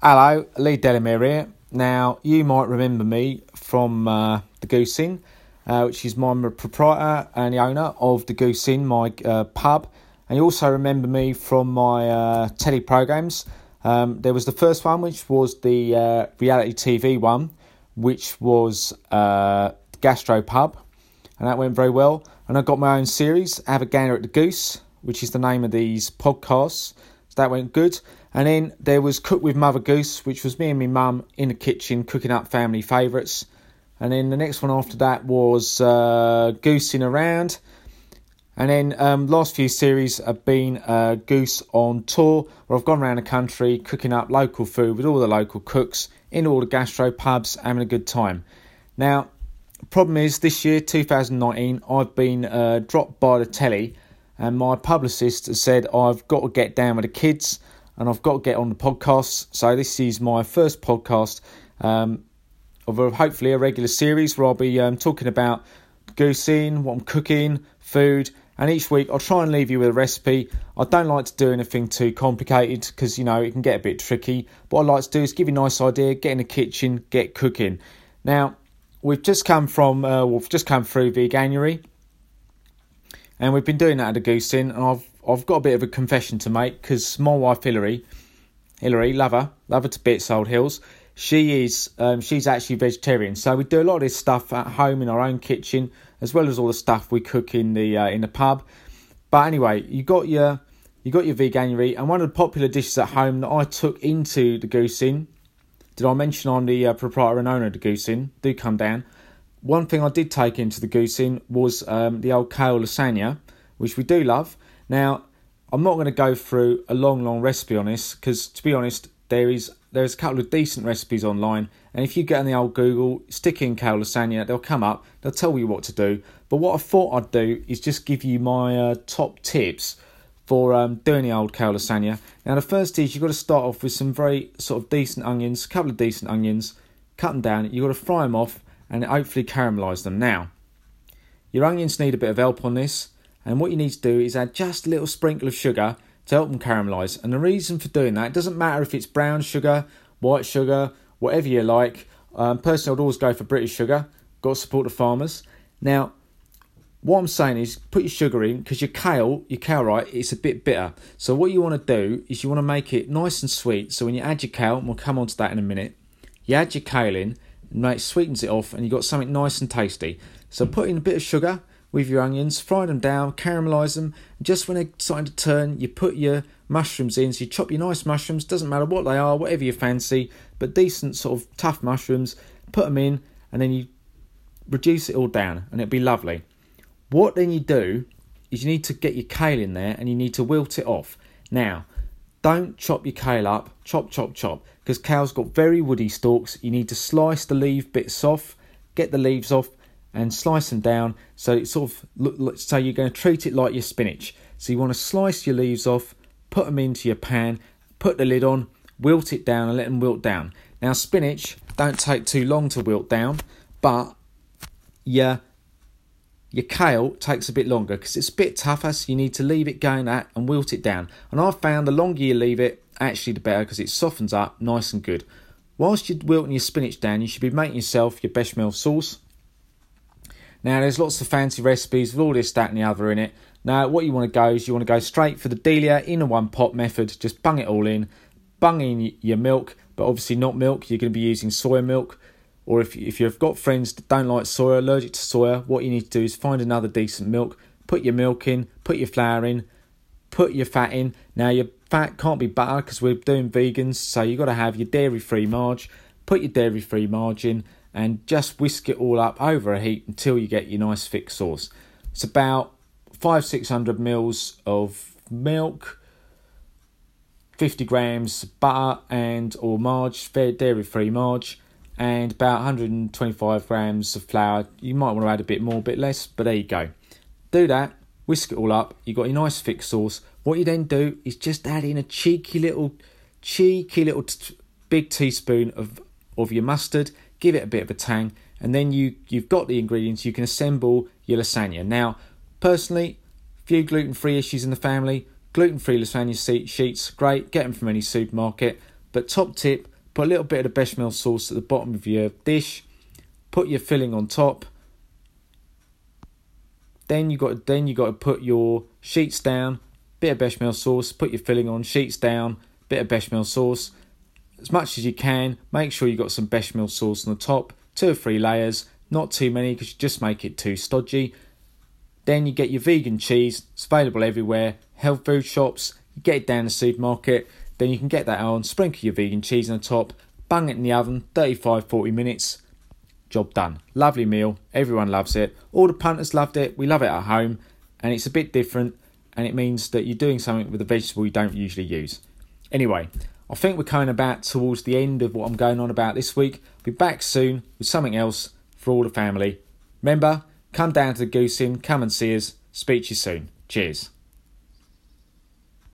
Hello, Lee Delamere here. Now, you might remember me from uh, the Goose Inn, uh, which is my proprietor and the owner of the Goose Inn, my uh, pub. And you also remember me from my uh, telly programs. Um, there was the first one, which was the uh, reality TV one, which was uh, Gastro Pub, and that went very well. And I got my own series, Have a Gander at the Goose, which is the name of these podcasts. So that went good. And then there was Cook with Mother Goose, which was me and my mum in the kitchen cooking up family favourites. And then the next one after that was uh, Goosing Around. And then um, last few series have been uh, Goose on tour, where I've gone around the country cooking up local food with all the local cooks in all the gastro pubs, having a good time. Now, problem is this year, 2019, I've been uh, dropped by the telly, and my publicist said I've got to get down with the kids and I've got to get on the podcast. So this is my first podcast um, of a, hopefully a regular series where I'll be um, talking about goosing, what I'm cooking, food, and each week I'll try and leave you with a recipe. I don't like to do anything too complicated because you know it can get a bit tricky. What I like to do is give you a nice idea, get in the kitchen, get cooking. Now we've just come from uh, we've just come through Veganuary, and we've been doing that at the Goose Inn, and I've I've got a bit of a confession to make because my wife Hillary, Hillary, love her, love her to bits, old hills. She is, um, she's actually vegetarian. So we do a lot of this stuff at home in our own kitchen, as well as all the stuff we cook in the uh, in the pub. But anyway, you got your you got your veganuary, and one of the popular dishes at home that I took into the Goose Inn. Did I mention I'm the uh, proprietor and owner of the Goose Inn? Do come down. One thing I did take into the Goose Inn was um, the old kale lasagna, which we do love. Now, I'm not going to go through a long, long recipe on this because, to be honest, there is there's a couple of decent recipes online, and if you get on the old Google, stick in kale lasagna, they'll come up. They'll tell you what to do. But what I thought I'd do is just give you my uh, top tips for um, doing the old kale lasagna. Now, the first is you've got to start off with some very sort of decent onions, a couple of decent onions, cut them down. You've got to fry them off and hopefully caramelise them. Now, your onions need a bit of help on this. And what you need to do is add just a little sprinkle of sugar to help them caramelise. And the reason for doing that, doesn't matter if it's brown sugar, white sugar, whatever you like. Um, personally, I'd always go for British sugar. Got to support the farmers. Now, what I'm saying is put your sugar in because your kale, your kale, right, it's a bit bitter. So what you want to do is you want to make it nice and sweet. So when you add your kale, and we'll come on to that in a minute, you add your kale in, and it sweetens it off, and you've got something nice and tasty. So put in a bit of sugar, with your onions, fry them down, caramelise them. Just when they're starting to turn, you put your mushrooms in. So you chop your nice mushrooms, doesn't matter what they are, whatever you fancy, but decent sort of tough mushrooms. Put them in, and then you reduce it all down, and it'll be lovely. What then you do is you need to get your kale in there, and you need to wilt it off. Now, don't chop your kale up, chop, chop, chop, because kale's got very woody stalks. You need to slice the leaf bits off, get the leaves off, and slice them down. So it sort of look, so you're going to treat it like your spinach. So you want to slice your leaves off, put them into your pan, put the lid on, wilt it down, and let them wilt down. Now spinach don't take too long to wilt down, but your your kale takes a bit longer because it's a bit tougher. So you need to leave it going at and wilt it down. And I've found the longer you leave it, actually the better because it softens up nice and good. Whilst you're wilting your spinach down, you should be making yourself your bechamel sauce. Now, there's lots of fancy recipes with all this, that, and the other in it. Now, what you want to go is you want to go straight for the Delia in a one pot method. Just bung it all in, bung in your milk, but obviously not milk. You're going to be using soya milk. Or if, if you've got friends that don't like soya, allergic to soya, what you need to do is find another decent milk, put your milk in, put your flour in, put your fat in. Now, your fat can't be butter because we're doing vegans, so you've got to have your dairy free marge. Put your dairy free margin and just whisk it all up over a heat until you get your nice thick sauce. It's about five six hundred mils of milk, fifty grams butter and or marge, fair dairy free marge, and about 125 grams of flour. You might want to add a bit more, a bit less, but there you go. Do that, whisk it all up. You got your nice thick sauce. What you then do is just add in a cheeky little, cheeky little t- big teaspoon of of your mustard give it a bit of a tang, and then you you've got the ingredients. You can assemble your lasagna. Now, personally, few gluten free issues in the family. Gluten free lasagna sheets, great. Get them from any supermarket. But top tip, put a little bit of the bechamel sauce at the bottom of your dish. Put your filling on top. Then you got then you got to put your sheets down. Bit of bechamel sauce. Put your filling on. Sheets down. Bit of bechamel sauce. As much as you can. Make sure you've got some bechamel sauce on the top. Two or three layers. Not too many because you just make it too stodgy. Then you get your vegan cheese. It's available everywhere. Health food shops. You get it down the supermarket. Then you can get that on. Sprinkle your vegan cheese on the top. Bang it in the oven. 35-40 minutes job done. Lovely meal, everyone loves it. All the punters loved it, we love it at home, and it's a bit different, and it means that you're doing something with a vegetable you don't usually use. Anyway, I think we're coming about towards the end of what I'm going on about this week. Be back soon with something else for all the family. Remember, come down to the Goose Inn, come and see us. Speak to you soon. Cheers.